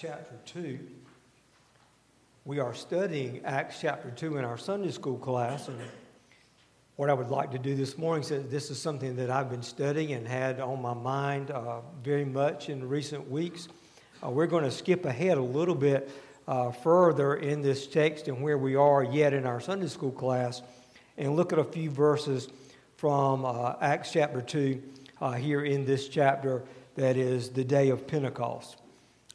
chapter 2. We are studying Acts chapter 2 in our Sunday school class. And what I would like to do this morning is this is something that I've been studying and had on my mind uh, very much in recent weeks. Uh, we're going to skip ahead a little bit uh, further in this text and where we are yet in our Sunday school class and look at a few verses from uh, Acts chapter 2 uh, here in this chapter that is the day of Pentecost.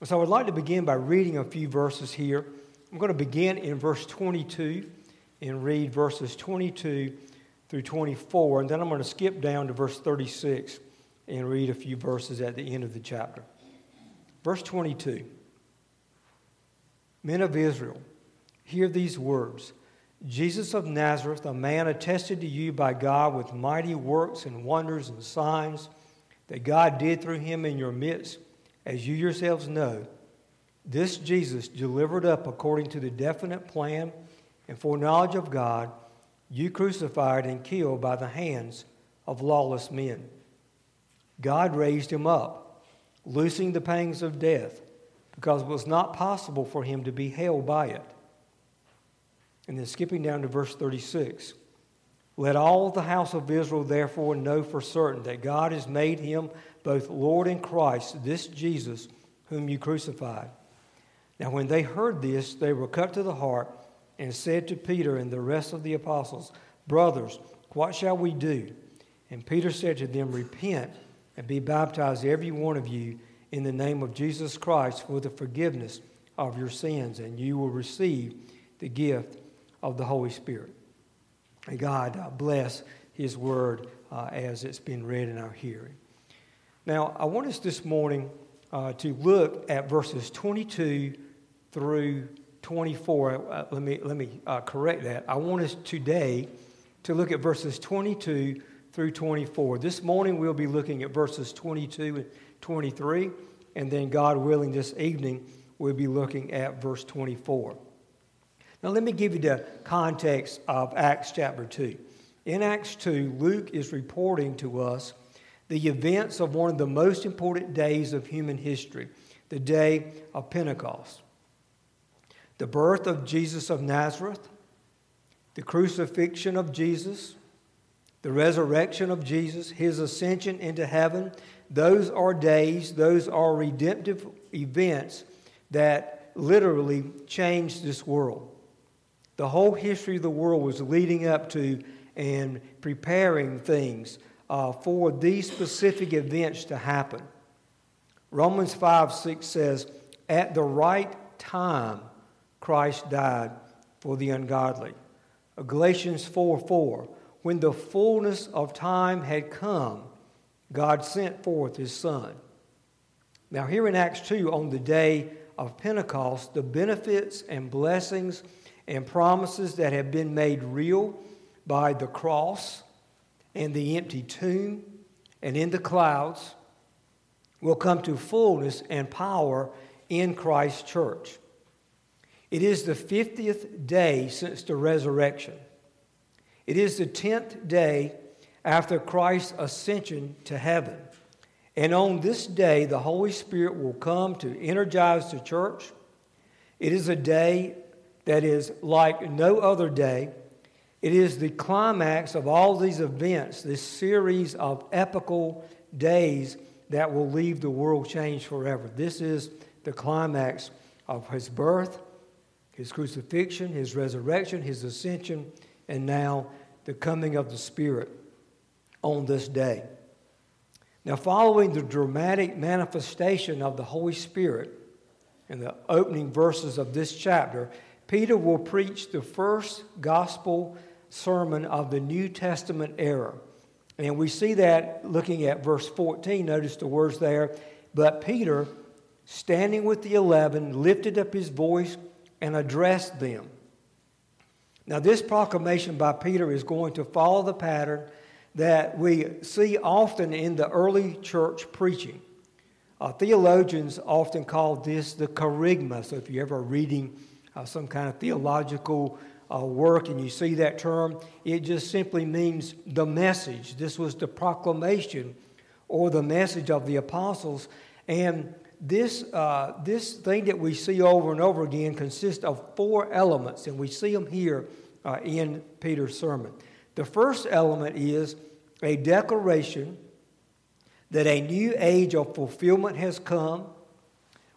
So I would like to begin by reading a few verses here. I'm going to begin in verse 22 and read verses 22 through 24, and then I'm going to skip down to verse 36 and read a few verses at the end of the chapter. Verse 22 Men of Israel, hear these words Jesus of Nazareth, a man attested to you by God with mighty works and wonders and signs that God did through him in your midst as you yourselves know, this Jesus, delivered up according to the definite plan and foreknowledge of God, you crucified and killed by the hands of lawless men. God raised him up, loosing the pangs of death, because it was not possible for him to be held by it. And then skipping down to verse 36. Let all the house of Israel therefore know for certain that God has made him both Lord and Christ, this Jesus whom you crucified. Now, when they heard this, they were cut to the heart and said to Peter and the rest of the apostles, Brothers, what shall we do? And Peter said to them, Repent and be baptized, every one of you, in the name of Jesus Christ for the forgiveness of your sins, and you will receive the gift of the Holy Spirit. May God uh, bless His word uh, as it's been read in our hearing. Now, I want us this morning uh, to look at verses 22 through 24. Uh, let me, let me uh, correct that. I want us today to look at verses 22 through 24. This morning we'll be looking at verses 22 and 23, and then, God willing, this evening we'll be looking at verse 24. Now, let me give you the context of Acts chapter 2. In Acts 2, Luke is reporting to us the events of one of the most important days of human history, the day of Pentecost. The birth of Jesus of Nazareth, the crucifixion of Jesus, the resurrection of Jesus, his ascension into heaven, those are days, those are redemptive events that literally changed this world. The whole history of the world was leading up to and preparing things uh, for these specific events to happen. Romans 5 6 says, At the right time, Christ died for the ungodly. Galatians 4 4, when the fullness of time had come, God sent forth his Son. Now, here in Acts 2, on the day of Pentecost, the benefits and blessings and promises that have been made real by the cross and the empty tomb and in the clouds will come to fullness and power in Christ's church. It is the 50th day since the resurrection. It is the 10th day after Christ's ascension to heaven. And on this day, the Holy Spirit will come to energize the church. It is a day that is like no other day. It is the climax of all these events, this series of epical days that will leave the world changed forever. This is the climax of his birth, his crucifixion, his resurrection, his ascension, and now the coming of the Spirit on this day. Now, following the dramatic manifestation of the Holy Spirit in the opening verses of this chapter, Peter will preach the first gospel sermon of the New Testament era. And we see that looking at verse 14. Notice the words there. But Peter, standing with the eleven, lifted up his voice and addressed them. Now, this proclamation by Peter is going to follow the pattern that we see often in the early church preaching. Uh, theologians often call this the kerygma. So, if you're ever reading uh, some kind of theological uh, work and you see that term, it just simply means the message. This was the proclamation or the message of the apostles. And this, uh, this thing that we see over and over again consists of four elements, and we see them here uh, in Peter's sermon. The first element is a declaration that a new age of fulfillment has come.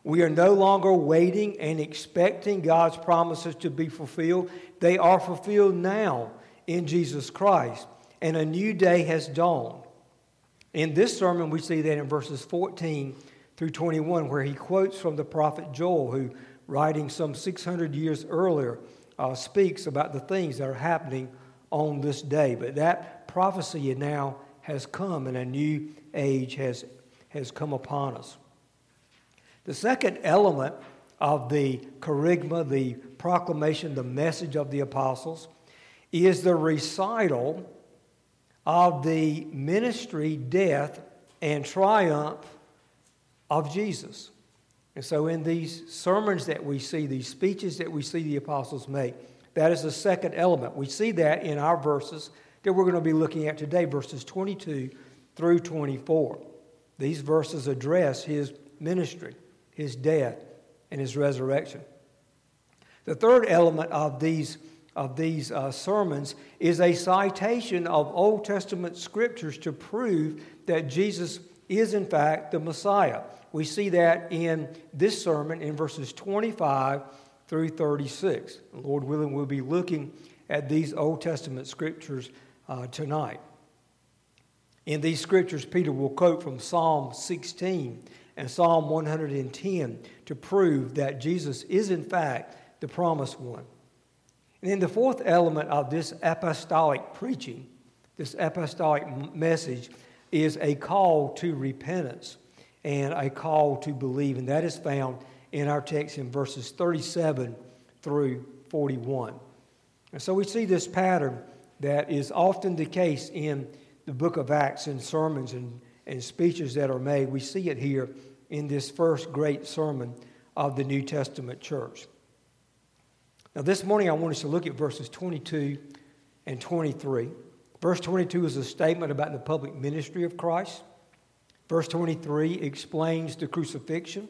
We are no longer waiting and expecting God's promises to be fulfilled. They are fulfilled now in Jesus Christ, and a new day has dawned. In this sermon, we see that in verses 14 through 21, where he quotes from the prophet Joel, who, writing some 600 years earlier, uh, speaks about the things that are happening on this day. But that prophecy now has come, and a new age has, has come upon us. The second element of the kerygma, the proclamation, the message of the apostles, is the recital of the ministry, death, and triumph of Jesus. And so, in these sermons that we see, these speeches that we see the apostles make, that is the second element. We see that in our verses that we're going to be looking at today, verses 22 through 24. These verses address his ministry, his death, and his resurrection. The third element of these, of these uh, sermons is a citation of Old Testament scriptures to prove that Jesus is, in fact, the Messiah. We see that in this sermon in verses 25 through 36. Lord willing, we'll be looking at these Old Testament scriptures uh, tonight. In these scriptures, Peter will quote from Psalm 16 and Psalm 110 to prove that Jesus is, in fact, the promised one. And then the fourth element of this apostolic preaching, this apostolic message, is a call to repentance and a call to believe. And that is found in our text in verses 37 through 41. And so we see this pattern that is often the case in the book of Acts and sermons and, and speeches that are made. We see it here in this first great sermon of the New Testament church. Now, this morning I want us to look at verses 22 and 23. Verse 22 is a statement about the public ministry of Christ. Verse 23 explains the crucifixion.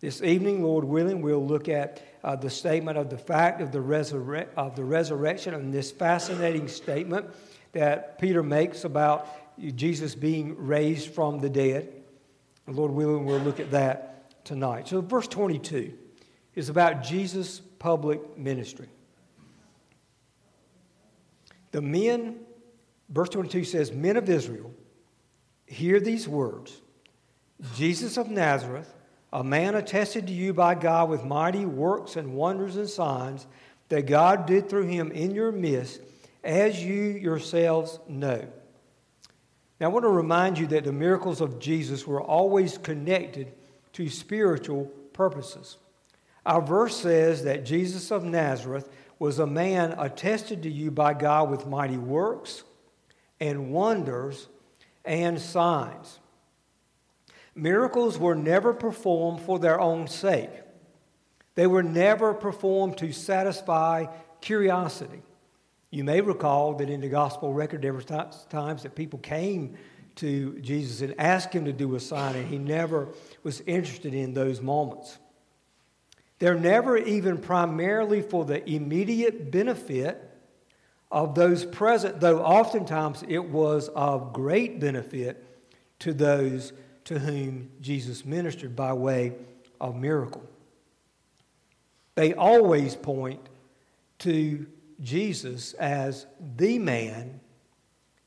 This evening, Lord willing, we'll look at uh, the statement of the fact of the, resurre- of the resurrection and this fascinating statement that Peter makes about Jesus being raised from the dead. Lord willing, we'll look at that tonight. So, verse 22 is about Jesus' public ministry. The men Verse 22 says, Men of Israel, hear these words Jesus of Nazareth, a man attested to you by God with mighty works and wonders and signs that God did through him in your midst, as you yourselves know. Now, I want to remind you that the miracles of Jesus were always connected to spiritual purposes. Our verse says that Jesus of Nazareth was a man attested to you by God with mighty works and wonders and signs. Miracles were never performed for their own sake. They were never performed to satisfy curiosity. You may recall that in the gospel record, there were times that people came to Jesus and asked him to do a sign, and he never was interested in those moments. They're never even primarily for the immediate benefit of those present, though oftentimes it was of great benefit to those to whom Jesus ministered by way of miracle. They always point to Jesus as the man,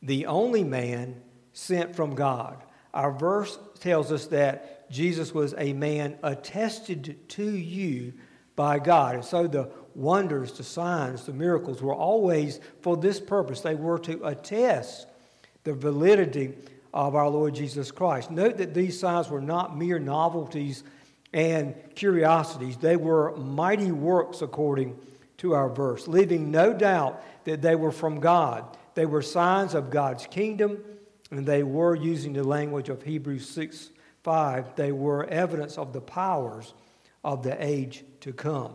the only man sent from God. Our verse tells us that Jesus was a man attested to you by God. And so the wonders, the signs, the miracles were always for this purpose. They were to attest the validity of our Lord Jesus Christ. Note that these signs were not mere novelties and curiosities, they were mighty works according to our verse, leaving no doubt that they were from God. They were signs of God's kingdom, and they were, using the language of Hebrews 6 5, they were evidence of the powers of the age to come.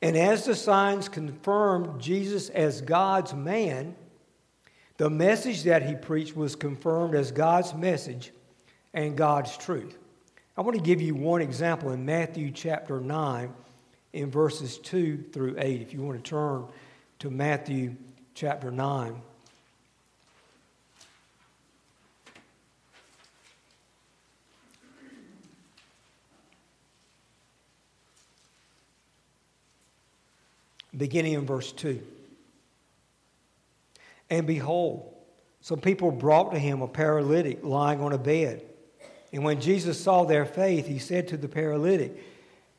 And as the signs confirmed Jesus as God's man, the message that he preached was confirmed as God's message and God's truth. I want to give you one example in Matthew chapter 9 in verses 2 through 8. If you want to turn to Matthew chapter 9. Beginning in verse 2. And behold, some people brought to him a paralytic lying on a bed. And when Jesus saw their faith, he said to the paralytic,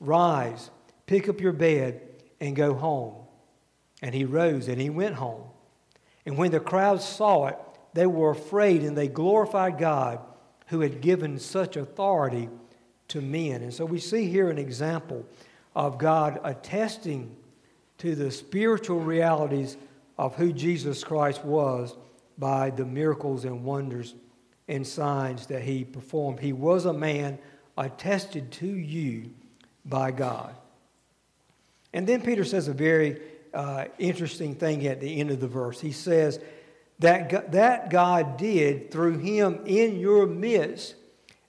Rise, pick up your bed, and go home. And he rose and he went home. And when the crowd saw it, they were afraid and they glorified God who had given such authority to men. And so we see here an example of God attesting to the spiritual realities of who Jesus Christ was by the miracles and wonders and signs that he performed. He was a man attested to you by God. And then Peter says a very uh, interesting thing at the end of the verse. He says, that, that God did through him in your midst,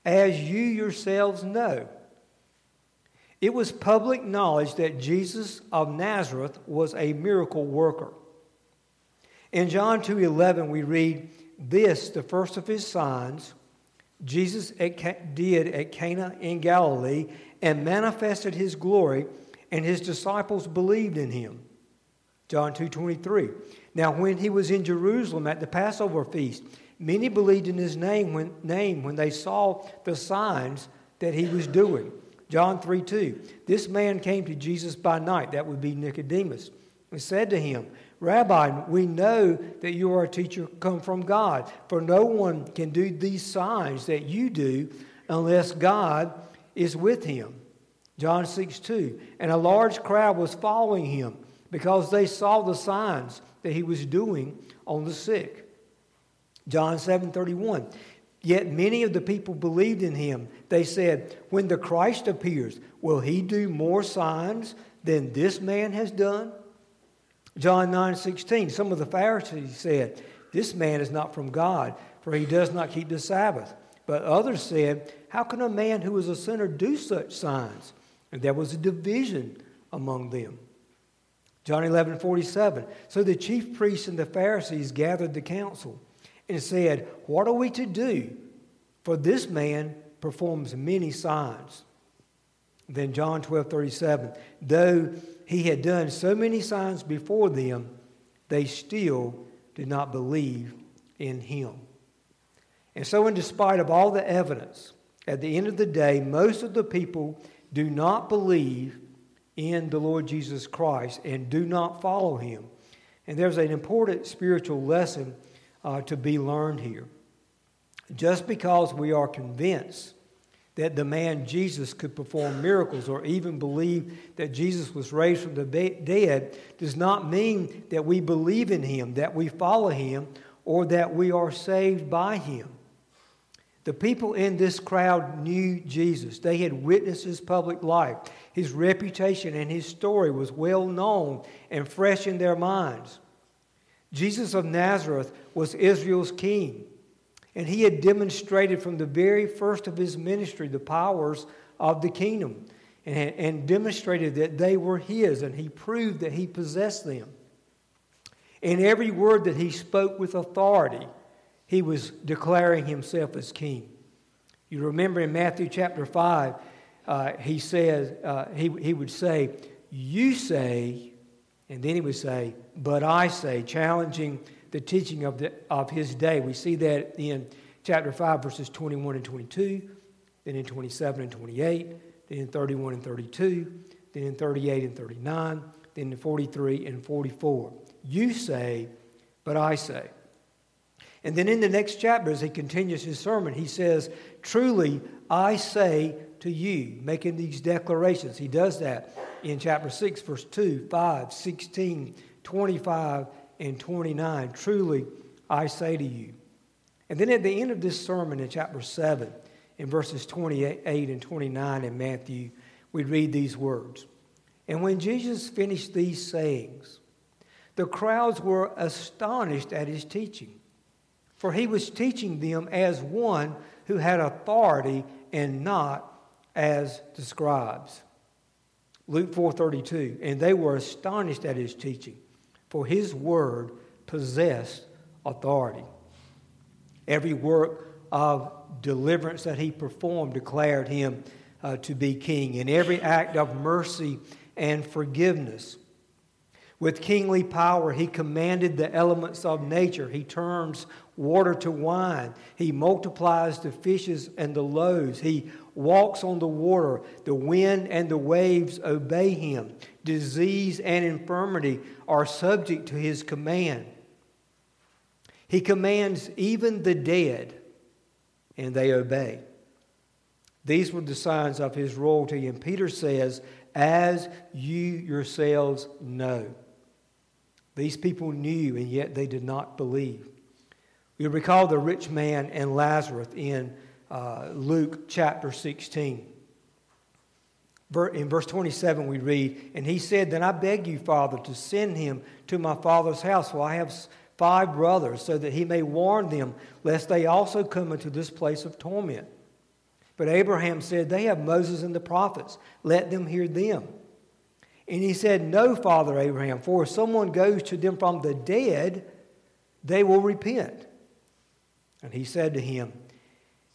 as you yourselves know. It was public knowledge that Jesus of Nazareth was a miracle worker. In John 2:11 we read this, the first of his signs Jesus did at Cana in Galilee and manifested his glory and his disciples believed in him. John 2:23. Now when he was in Jerusalem at the Passover feast, many believed in his name when, name when they saw the signs that he was doing. John 3 2. This man came to Jesus by night, that would be Nicodemus, and said to him, Rabbi, we know that you are a teacher come from God, for no one can do these signs that you do unless God is with him. John 6 2. And a large crowd was following him because they saw the signs that he was doing on the sick. John 7 31. Yet many of the people believed in him. They said, When the Christ appears, will he do more signs than this man has done? John 9 16, some of the Pharisees said, This man is not from God, for he does not keep the Sabbath. But others said, How can a man who is a sinner do such signs? And there was a division among them. John 11 47, so the chief priests and the Pharisees gathered the council and said, What are we to do? For this man performs many signs. Then John 12 37, though he had done so many signs before them, they still did not believe in him. And so, in despite of all the evidence, at the end of the day, most of the people do not believe in the Lord Jesus Christ and do not follow him. And there's an important spiritual lesson uh, to be learned here. Just because we are convinced that the man Jesus could perform miracles or even believe that Jesus was raised from the dead does not mean that we believe in him, that we follow him, or that we are saved by him. The people in this crowd knew Jesus. They had witnessed his public life. His reputation and his story was well known and fresh in their minds. Jesus of Nazareth was Israel's king. And he had demonstrated from the very first of his ministry the powers of the kingdom and, and demonstrated that they were his, and he proved that he possessed them. In every word that he spoke with authority, he was declaring himself as king. You remember in Matthew chapter 5, uh, he says, uh, he, he would say, You say, and then he would say, But I say, challenging the teaching of, the, of his day. We see that in chapter 5, verses 21 and 22, then in 27 and 28, then in 31 and 32, then in 38 and 39, then in 43 and 44. You say, but I say. And then in the next chapter, as he continues his sermon, he says, Truly, I say to you, making these declarations. He does that in chapter 6, verse 2, 5, 16, 25, and 29. Truly, I say to you. And then at the end of this sermon in chapter 7, in verses 28 and 29 in Matthew, we read these words. And when Jesus finished these sayings, the crowds were astonished at his teaching, for he was teaching them as one who had authority and not as the scribes. Luke 4:32 and they were astonished at his teaching for his word possessed authority. Every work of deliverance that he performed declared him uh, to be king, and every act of mercy and forgiveness. With kingly power, he commanded the elements of nature. He turns water to wine. He multiplies the fishes and the loaves. He walks on the water. The wind and the waves obey him. Disease and infirmity are subject to his command. He commands even the dead, and they obey. These were the signs of his royalty, and Peter says, As you yourselves know. These people knew, and yet they did not believe. You recall the rich man and Lazarus in uh, Luke chapter 16. In verse 27, we read, And he said, Then I beg you, Father, to send him to my father's house, for I have five brothers, so that he may warn them, lest they also come into this place of torment. But Abraham said, They have Moses and the prophets. Let them hear them. And he said, No, Father Abraham, for if someone goes to them from the dead, they will repent. And he said to him,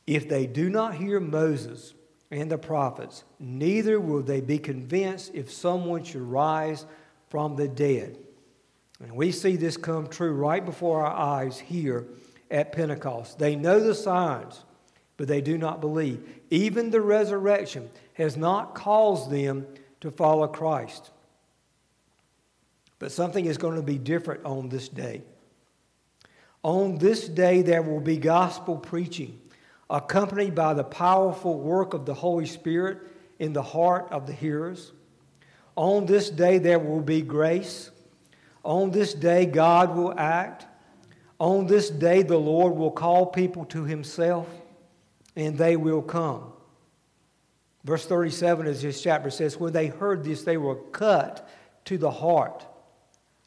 If they do not hear Moses and the prophets, neither will they be convinced if someone should rise from the dead. And we see this come true right before our eyes here at Pentecost. They know the signs, but they do not believe. Even the resurrection has not caused them to follow Christ. But something is going to be different on this day. On this day, there will be gospel preaching, accompanied by the powerful work of the Holy Spirit in the heart of the hearers. On this day, there will be grace. On this day, God will act. On this day, the Lord will call people to Himself, and they will come. Verse 37 of this chapter says, When they heard this, they were cut to the heart.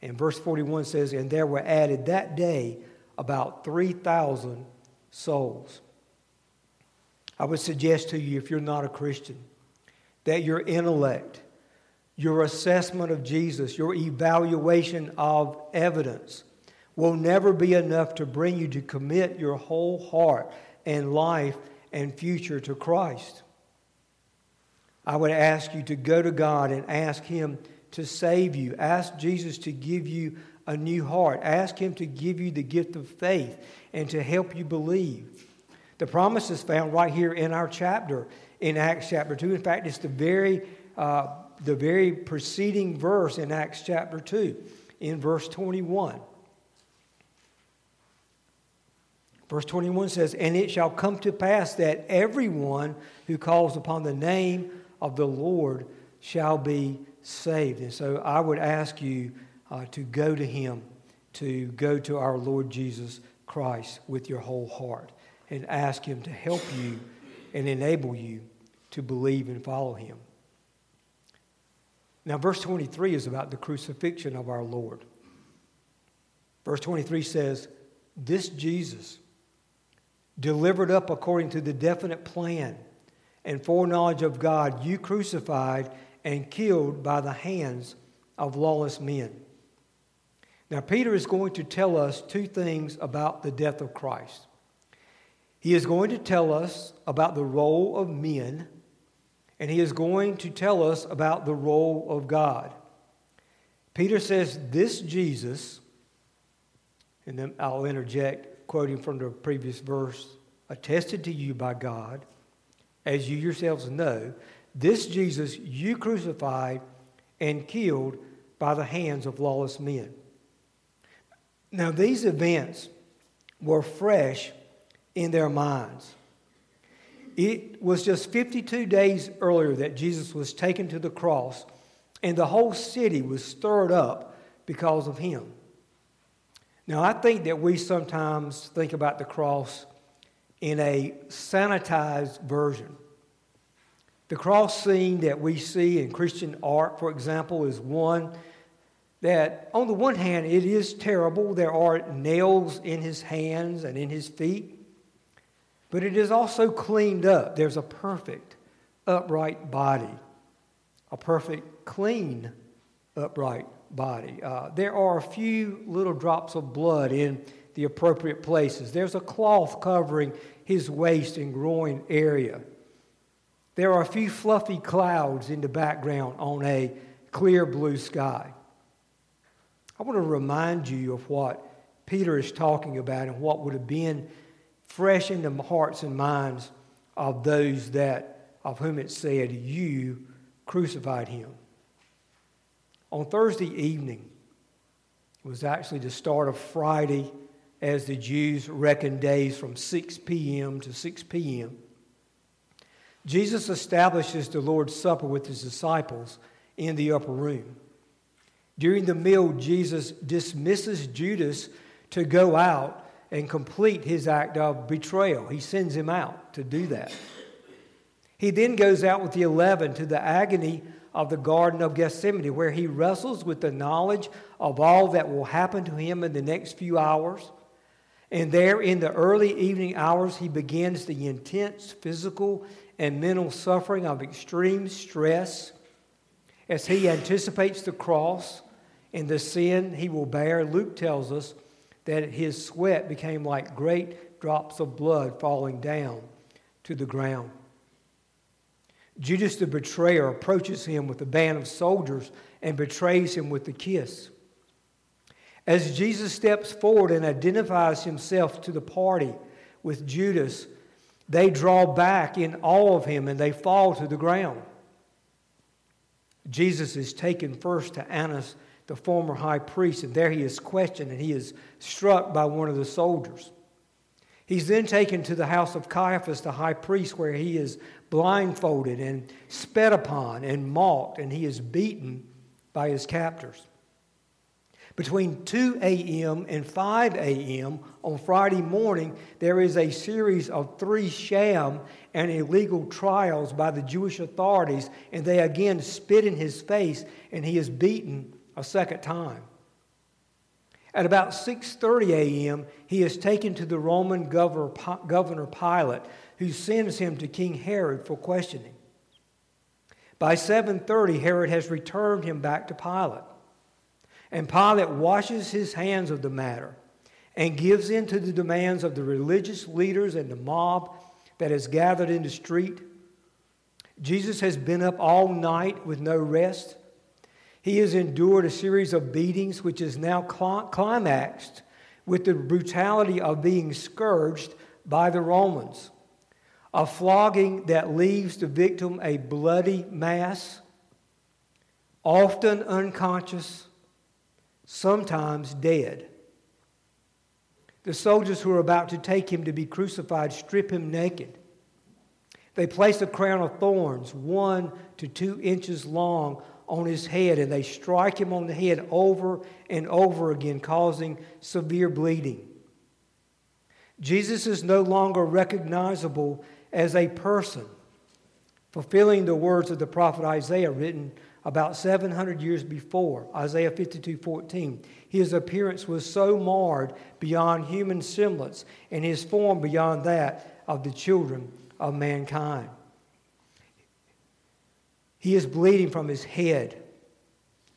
And verse 41 says, And there were added that day about 3,000 souls. I would suggest to you, if you're not a Christian, that your intellect, your assessment of Jesus, your evaluation of evidence will never be enough to bring you to commit your whole heart and life and future to Christ. I would ask you to go to God and ask Him to save you. Ask Jesus to give you a new heart. Ask Him to give you the gift of faith and to help you believe. The promise is found right here in our chapter, in Acts chapter 2. In fact, it's the very, uh, the very preceding verse in Acts chapter 2, in verse 21. Verse 21 says, And it shall come to pass that everyone who calls upon the name of the Lord shall be saved. And so I would ask you uh, to go to Him, to go to our Lord Jesus Christ with your whole heart and ask Him to help you and enable you to believe and follow Him. Now, verse 23 is about the crucifixion of our Lord. Verse 23 says, This Jesus, delivered up according to the definite plan and foreknowledge of God, you crucified and killed by the hands of lawless men. Now, Peter is going to tell us two things about the death of Christ. He is going to tell us about the role of men, and he is going to tell us about the role of God. Peter says, This Jesus, and then I'll interject, quoting from the previous verse, attested to you by God as you yourselves know, this Jesus you crucified and killed by the hands of lawless men. Now, these events were fresh in their minds. It was just 52 days earlier that Jesus was taken to the cross, and the whole city was stirred up because of him. Now, I think that we sometimes think about the cross in a sanitized version. The cross scene that we see in Christian art, for example, is one that, on the one hand, it is terrible. There are nails in his hands and in his feet. But it is also cleaned up. There's a perfect, upright body, a perfect, clean, upright body. Uh, there are a few little drops of blood in the appropriate places. There's a cloth covering his waist and groin area. There are a few fluffy clouds in the background on a clear blue sky. I want to remind you of what Peter is talking about and what would have been fresh in the hearts and minds of those that of whom it said, You crucified him. On Thursday evening, it was actually the start of Friday as the Jews reckoned days from 6 p.m. to 6 p.m. Jesus establishes the Lord's Supper with his disciples in the upper room. During the meal, Jesus dismisses Judas to go out and complete his act of betrayal. He sends him out to do that. He then goes out with the eleven to the agony of the Garden of Gethsemane, where he wrestles with the knowledge of all that will happen to him in the next few hours. And there, in the early evening hours, he begins the intense physical and mental suffering of extreme stress as he anticipates the cross and the sin he will bear, Luke tells us that his sweat became like great drops of blood falling down to the ground. Judas the betrayer approaches him with a band of soldiers and betrays him with a kiss. As Jesus steps forward and identifies himself to the party with Judas, they draw back in awe of him and they fall to the ground. Jesus is taken first to Annas the former high priest, and there he is questioned and he is struck by one of the soldiers. He's then taken to the house of Caiaphas, the high priest, where he is blindfolded and spat upon and mocked, and he is beaten by his captors. Between 2 a.m. and 5 a.m. on Friday morning, there is a series of three sham and illegal trials by the Jewish authorities, and they again spit in his face, and he is beaten a second time. At about 6:30 a.m., he is taken to the Roman governor Pilate, who sends him to King Herod for questioning. By 7:30, Herod has returned him back to Pilate. And Pilate washes his hands of the matter and gives in to the demands of the religious leaders and the mob that has gathered in the street. Jesus has been up all night with no rest. He has endured a series of beatings, which is now climaxed with the brutality of being scourged by the Romans. A flogging that leaves the victim a bloody mass, often unconscious, sometimes dead. The soldiers who are about to take him to be crucified strip him naked. They place a crown of thorns, one to two inches long, on his head and they strike him on the head over and over again, causing severe bleeding. Jesus is no longer recognizable as a person, fulfilling the words of the prophet Isaiah written about 700 years before, Isaiah 52 14. His appearance was so marred beyond human semblance, and his form beyond that of the children of mankind. He is bleeding from his head,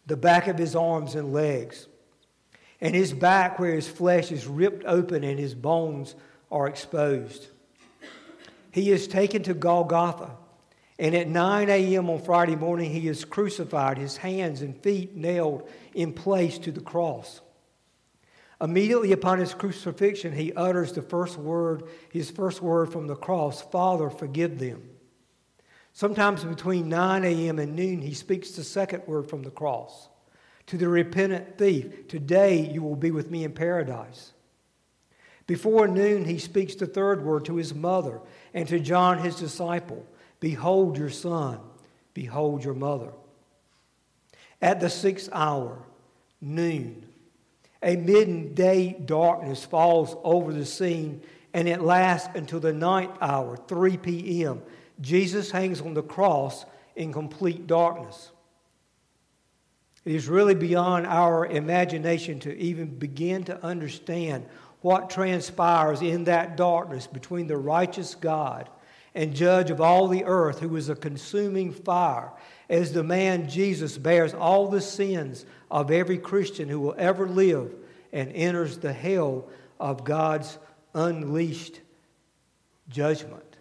the back of his arms and legs, and his back, where his flesh is ripped open and his bones are exposed. He is taken to Golgotha, and at 9 a.m. on Friday morning, he is crucified, his hands and feet nailed in place to the cross. Immediately upon his crucifixion, he utters the first word, his first word from the cross Father, forgive them. Sometimes between 9 a.m. and noon, he speaks the second word from the cross. To the repentant thief, today you will be with me in paradise. Before noon, he speaks the third word to his mother and to John, his disciple Behold your son, behold your mother. At the sixth hour, noon, a midday darkness falls over the scene, and it lasts until the ninth hour, 3 p.m. Jesus hangs on the cross in complete darkness. It is really beyond our imagination to even begin to understand what transpires in that darkness between the righteous God and judge of all the earth, who is a consuming fire, as the man Jesus bears all the sins of every Christian who will ever live and enters the hell of God's unleashed judgment.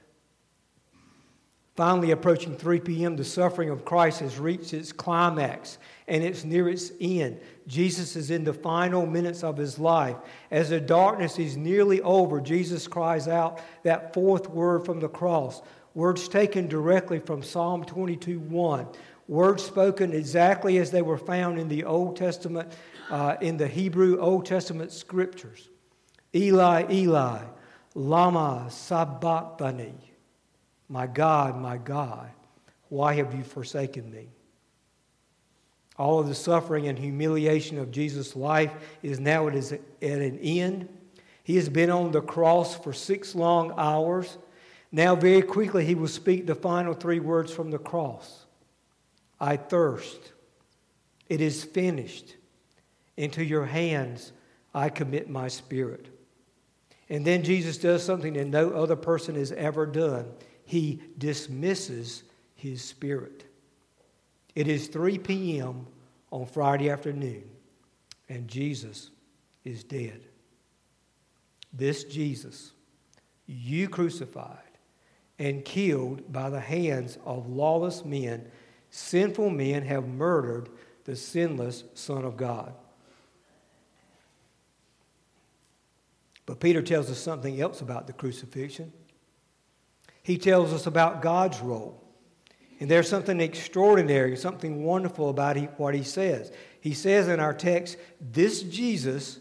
Finally, approaching 3 p.m., the suffering of Christ has reached its climax and it's near its end. Jesus is in the final minutes of his life. As the darkness is nearly over, Jesus cries out that fourth word from the cross, words taken directly from Psalm 22 1, words spoken exactly as they were found in the Old Testament, uh, in the Hebrew Old Testament scriptures. Eli, Eli, Lama Sabachthani. My God, my God, why have you forsaken me? All of the suffering and humiliation of Jesus' life is now at, at an end. He has been on the cross for six long hours. Now, very quickly, he will speak the final three words from the cross I thirst. It is finished. Into your hands I commit my spirit. And then Jesus does something that no other person has ever done he dismisses his spirit. It is 3 p.m. on Friday afternoon, and Jesus is dead. This Jesus, you crucified and killed by the hands of lawless men, sinful men have murdered the sinless Son of God. But Peter tells us something else about the crucifixion. He tells us about God's role. And there's something extraordinary, something wonderful about what he says. He says in our text, This Jesus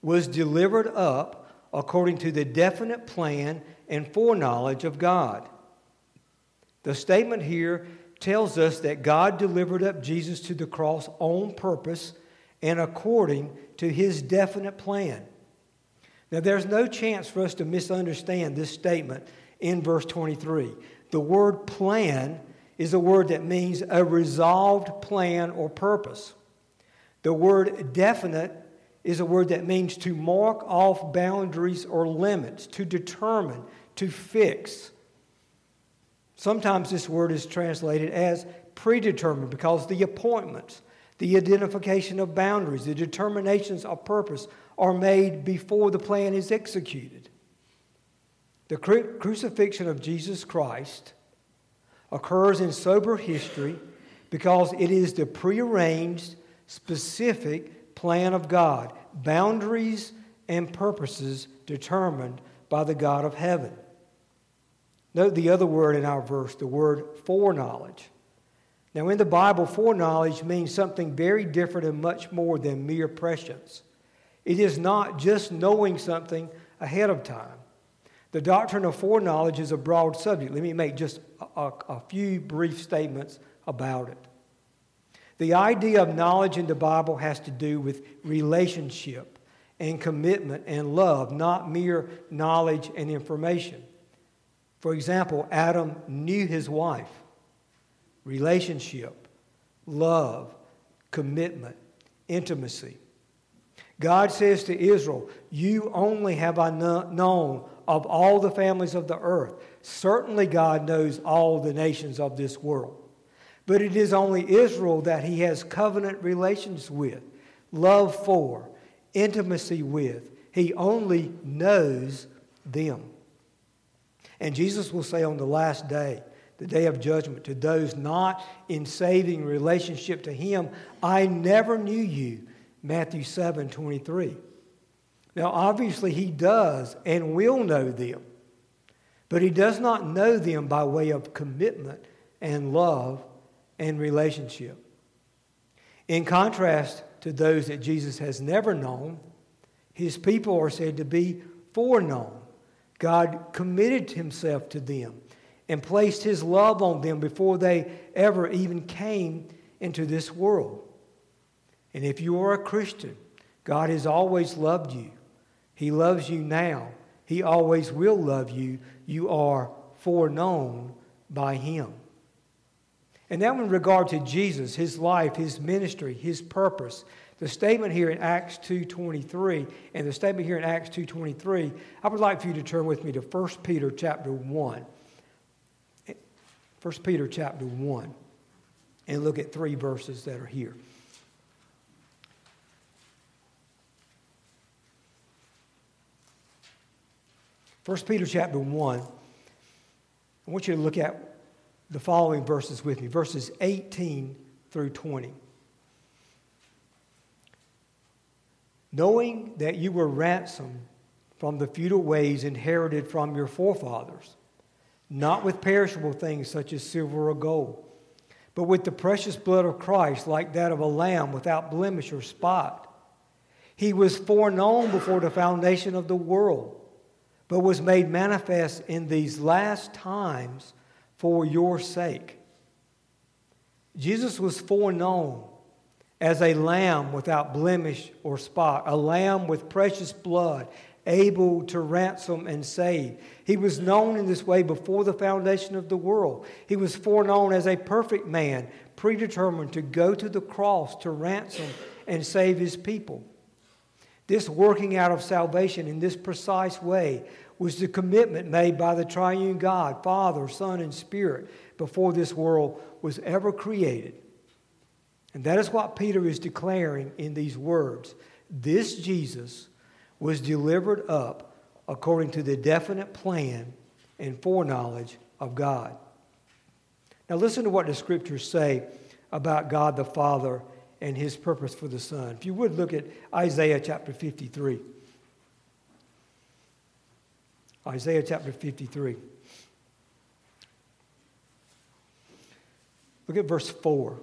was delivered up according to the definite plan and foreknowledge of God. The statement here tells us that God delivered up Jesus to the cross on purpose and according to his definite plan. Now, there's no chance for us to misunderstand this statement in verse 23. The word plan is a word that means a resolved plan or purpose. The word definite is a word that means to mark off boundaries or limits, to determine, to fix. Sometimes this word is translated as predetermined because the appointments, the identification of boundaries, the determinations of purpose are made before the plan is executed. The cru- crucifixion of Jesus Christ occurs in sober history because it is the prearranged, specific plan of God, boundaries and purposes determined by the God of heaven. Note the other word in our verse, the word foreknowledge. Now, in the Bible, foreknowledge means something very different and much more than mere prescience. It is not just knowing something ahead of time. The doctrine of foreknowledge is a broad subject. Let me make just a, a, a, few brief statements about it. The idea of knowledge in the Bible has to do with relationship and commitment and love, not mere knowledge and information. For example, Adam knew his wife. Relationship, love, commitment, intimacy. God says to Israel, You only have I known of all the families of the earth. Certainly, God knows all the nations of this world. But it is only Israel that he has covenant relations with, love for, intimacy with. He only knows them. And Jesus will say on the last day, the day of judgment, to those not in saving relationship to him, I never knew you. Matthew 7 23. Now, obviously, he does and will know them, but he does not know them by way of commitment and love and relationship. In contrast to those that Jesus has never known, his people are said to be foreknown. God committed himself to them and placed his love on them before they ever even came into this world. And if you are a Christian, God has always loved you. He loves you now. He always will love you. You are foreknown by him. And now in regard to Jesus, his life, his ministry, his purpose, the statement here in Acts 2.23 and the statement here in Acts 2.23, I would like for you to turn with me to 1 Peter chapter 1. 1 Peter chapter 1 and look at three verses that are here. First Peter chapter 1. I want you to look at the following verses with me, verses 18 through 20. Knowing that you were ransomed from the futile ways inherited from your forefathers, not with perishable things such as silver or gold, but with the precious blood of Christ, like that of a lamb without blemish or spot. He was foreknown before the foundation of the world, but was made manifest in these last times for your sake. Jesus was foreknown as a lamb without blemish or spot, a lamb with precious blood, able to ransom and save. He was known in this way before the foundation of the world. He was foreknown as a perfect man, predetermined to go to the cross to ransom and save his people. This working out of salvation in this precise way was the commitment made by the triune God, Father, Son, and Spirit, before this world was ever created. And that is what Peter is declaring in these words. This Jesus was delivered up according to the definite plan and foreknowledge of God. Now, listen to what the scriptures say about God the Father and his purpose for the Son. If you would look at Isaiah chapter 53. Isaiah chapter 53. Look at verse 4.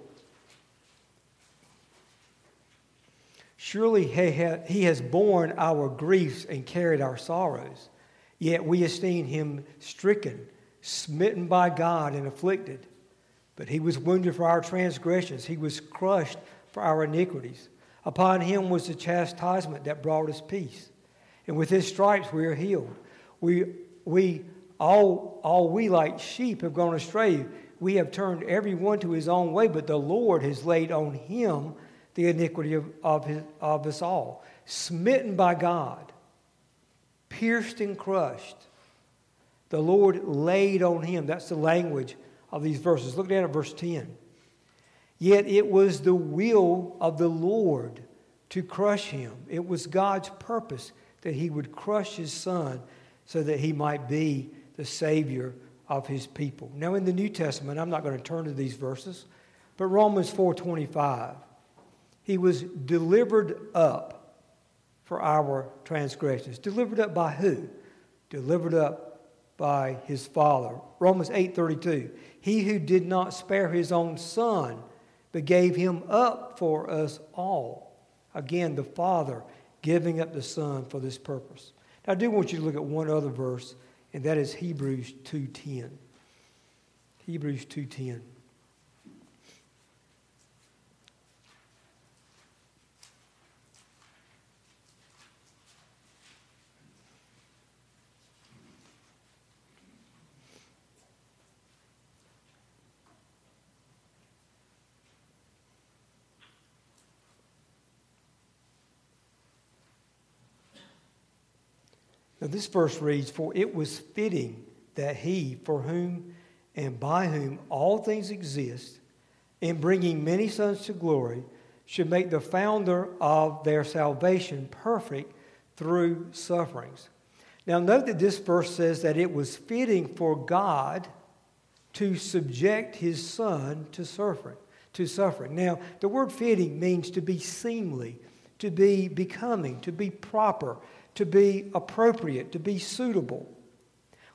Surely he has borne our griefs and carried our sorrows, yet we esteem him stricken, smitten by God, and afflicted. But he was wounded for our transgressions, he was crushed for our iniquities. Upon him was the chastisement that brought us peace. And with his stripes we are healed. We, we all, all we like sheep have gone astray. We have turned every one to his own way, but the Lord has laid on him the iniquity of, of, his, of us all. Smitten by God, pierced and crushed. The Lord laid on him. That's the language of these verses. Look down at verse 10. Yet it was the will of the Lord to crush him. It was God's purpose that he would crush his son so that he might be the Savior of his people. Now in the New Testament, I'm not going to turn to these verses, but Romans 4:25, he was delivered up for our transgressions. Delivered up by who? Delivered up by his Father. Romans 8:32, he who did not spare his own son, but gave him up for us all. Again, the Father giving up the Son for this purpose. Now, I do want you to look at one other verse, and that is Hebrews 2.10. Hebrews 2.10. Now, this verse reads, For it was fitting that he, for whom and by whom all things exist, in bringing many sons to glory, should make the founder of their salvation perfect through sufferings. Now, note that this verse says that it was fitting for God to subject his son to suffering. To suffering. Now, the word fitting means to be seemly, to be becoming, to be proper, to be appropriate, to be suitable.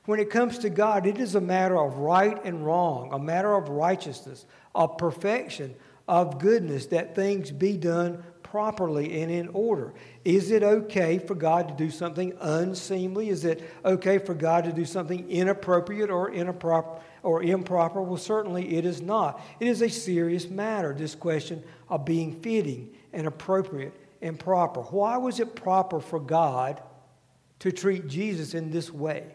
When it comes to God, it is a matter of right and wrong, a matter of righteousness, of perfection, of goodness, that things be done properly and in order. Is it okay for God to do something unseemly? Is it okay for God to do something inappropriate or improper? Or improper? Well, certainly it is not. It is a serious matter, this question of being fitting and appropriate and proper. Why was it proper for God to treat Jesus in this way,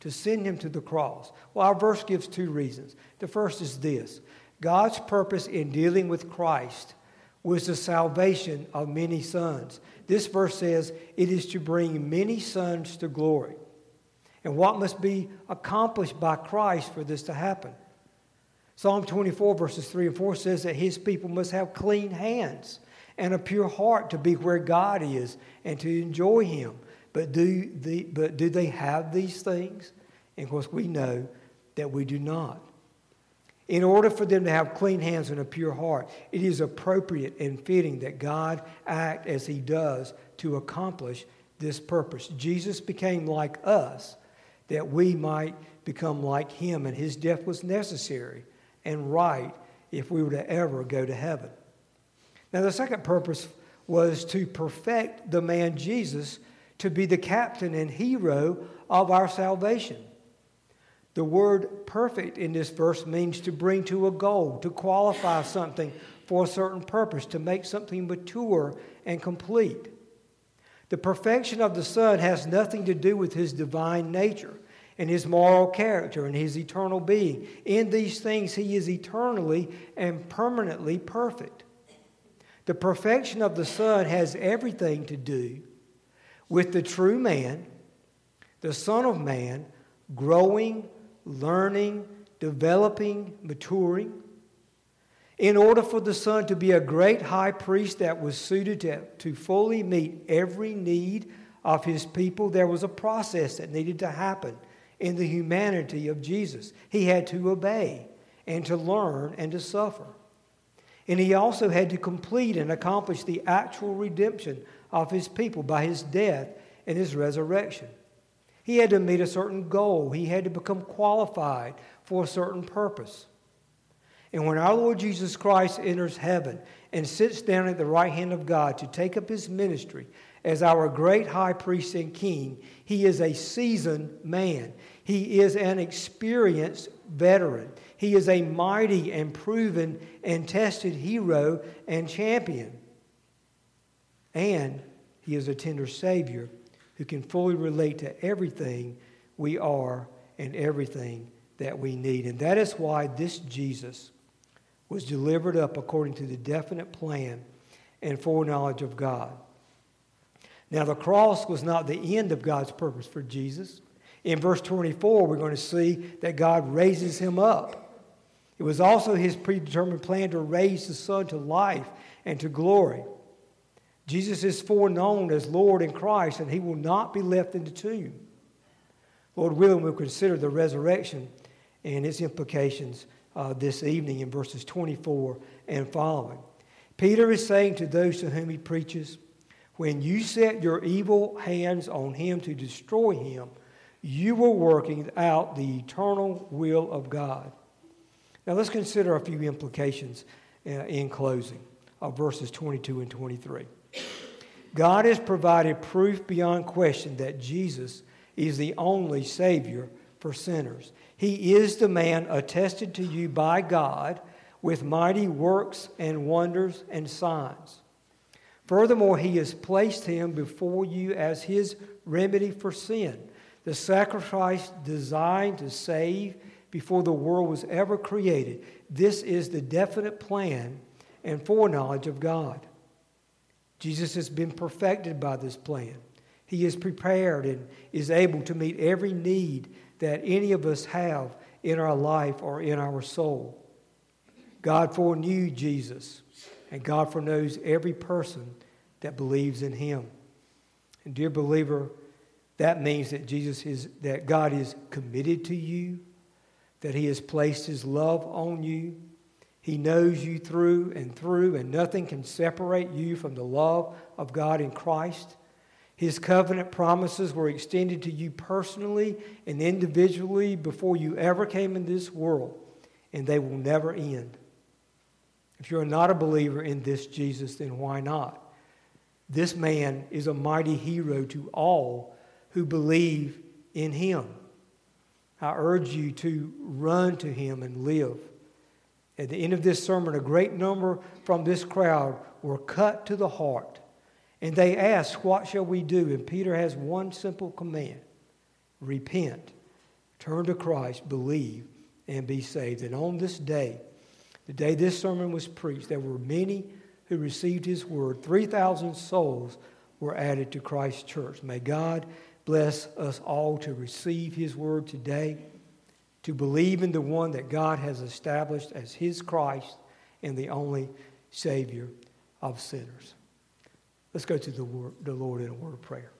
to send him to the cross? Well, our verse gives two reasons. The first is this God's purpose in dealing with Christ was the salvation of many sons. This verse says it is to bring many sons to glory. And what must be accomplished by Christ for this to happen? Psalm 24, verses 3 and 4 says that his people must have clean hands and a pure heart to be where God is and to enjoy him. But do, the, but do they have these things? And of course, we know that we do not. In order for them to have clean hands and a pure heart, it is appropriate and fitting that God act as he does to accomplish this purpose. Jesus became like us that we might become like him, and his death was necessary and right if we were to ever go to heaven. Now, the second purpose was to perfect the man Jesus to be the captain and hero of our salvation. The word perfect in this verse means to bring to a goal, to qualify something for a certain purpose, to make something mature and complete. The perfection of the Son has nothing to do with his divine nature and his moral character and his eternal being. In these things, he is eternally and permanently perfect. The perfection of the Son has everything to do with the true man, the Son of Man, growing learning, developing, maturing. In order for the Son to be a great high priest that was suited to, to fully meet every need of his people, there was a process that needed to happen in the humanity of Jesus. He had to obey and to learn and to suffer. And he also had to complete and accomplish the actual redemption of his people by his death and his resurrection. He had to meet a certain goal, he had to become qualified for a certain purpose. And when our Lord Jesus Christ enters heaven and sits down at the right hand of God to take up his ministry as our great high priest and king, he is a seasoned man. He is an experienced veteran. He is a mighty and proven and tested hero and champion. And he is a tender Savior who can fully relate to everything we are and everything that we need. And that is why this Jesus was delivered up according to the definite plan and foreknowledge of God. Now, the cross was not the end of God's purpose for Jesus. In verse 24, we're going to see that God raises him up. It was also his predetermined plan to raise the Son to life and to glory. Jesus is foreknown as Lord in Christ, and he will not be left in the tomb. Lord willing, we'll consider the resurrection and its implications uh, this evening in verses 24 and following. Peter is saying to those to whom he preaches, When you set your evil hands on him to destroy him, you were working out the eternal will of God. Now let's consider a few implications uh, in closing of verses 22 and 23. God has provided proof beyond question that Jesus is the only Savior for sinners. He is the man attested to you by God with mighty works and wonders and signs. Furthermore, He has placed Him before you as His remedy for sin, the sacrifice designed to save before the world was ever created. This is the definite plan and foreknowledge of God. Jesus has been perfected by this plan. He is prepared and is able to meet every need that any of us have in our life or in our soul. God foreknew Jesus, and God foreknows every person that believes in him. And dear believer, that means that Jesus is that God is committed to you, that he has placed his love on you, he knows you through and through, and nothing can separate you from the love of God in Christ. His covenant promises were extended to you personally and individually before you ever came in this world, and they will never end. If you're not a believer in this Jesus, then why not? This man is a mighty hero to all who believe in him. I urge you to run to him and live. At the end of this sermon, a great number from this crowd were cut to the heart. And they asked, What shall we do? And Peter has one simple command repent, turn to Christ, believe, and be saved. And on this day, the day this sermon was preached, there were many who received his word. 3,000 souls were added to Christ's church. May God bless us all to receive his word today, to believe in the one that God has established as his Christ and the only Savior of sinners. Let's go to the, word, the Lord in a word of prayer.